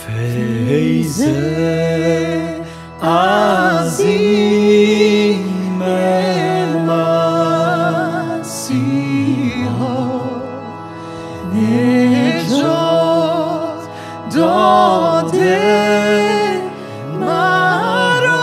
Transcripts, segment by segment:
فیض عظیم مسیحا نجات داده مرا.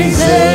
praises.